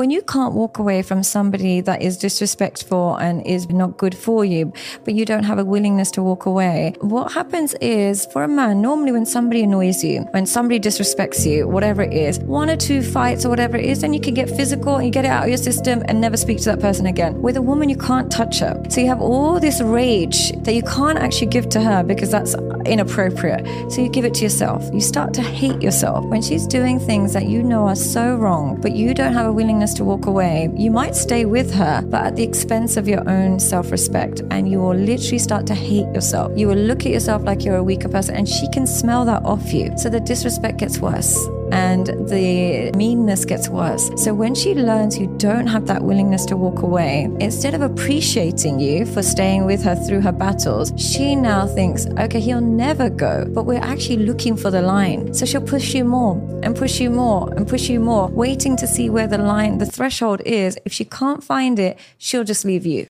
When you can't walk away from somebody that is disrespectful and is not good for you, but you don't have a willingness to walk away, what happens is for a man, normally when somebody annoys you, when somebody disrespects you, whatever it is, one or two fights or whatever it is, then you can get physical and you get it out of your system and never speak to that person again. With a woman, you can't touch her. So you have all this rage that you can't actually give to her because that's inappropriate. So you give it to yourself. You start to hate yourself. When she's doing things that you know are so wrong, but you don't have a willingness to walk away, you might stay with her, but at the expense of your own self respect. And you will literally start to hate yourself. You will look at yourself like you're a weaker person, and she can smell that off you. So the disrespect gets worse and the meanness gets worse. So when she learns you don't have that willingness to walk away, instead of appreciating you for staying with her through her battles, she now thinks, okay, he'll never go, but we're actually looking for the line. So she'll push you more and push you more and push you more, waiting to see where the line, the threshold is. If she can't find it, she'll just leave you.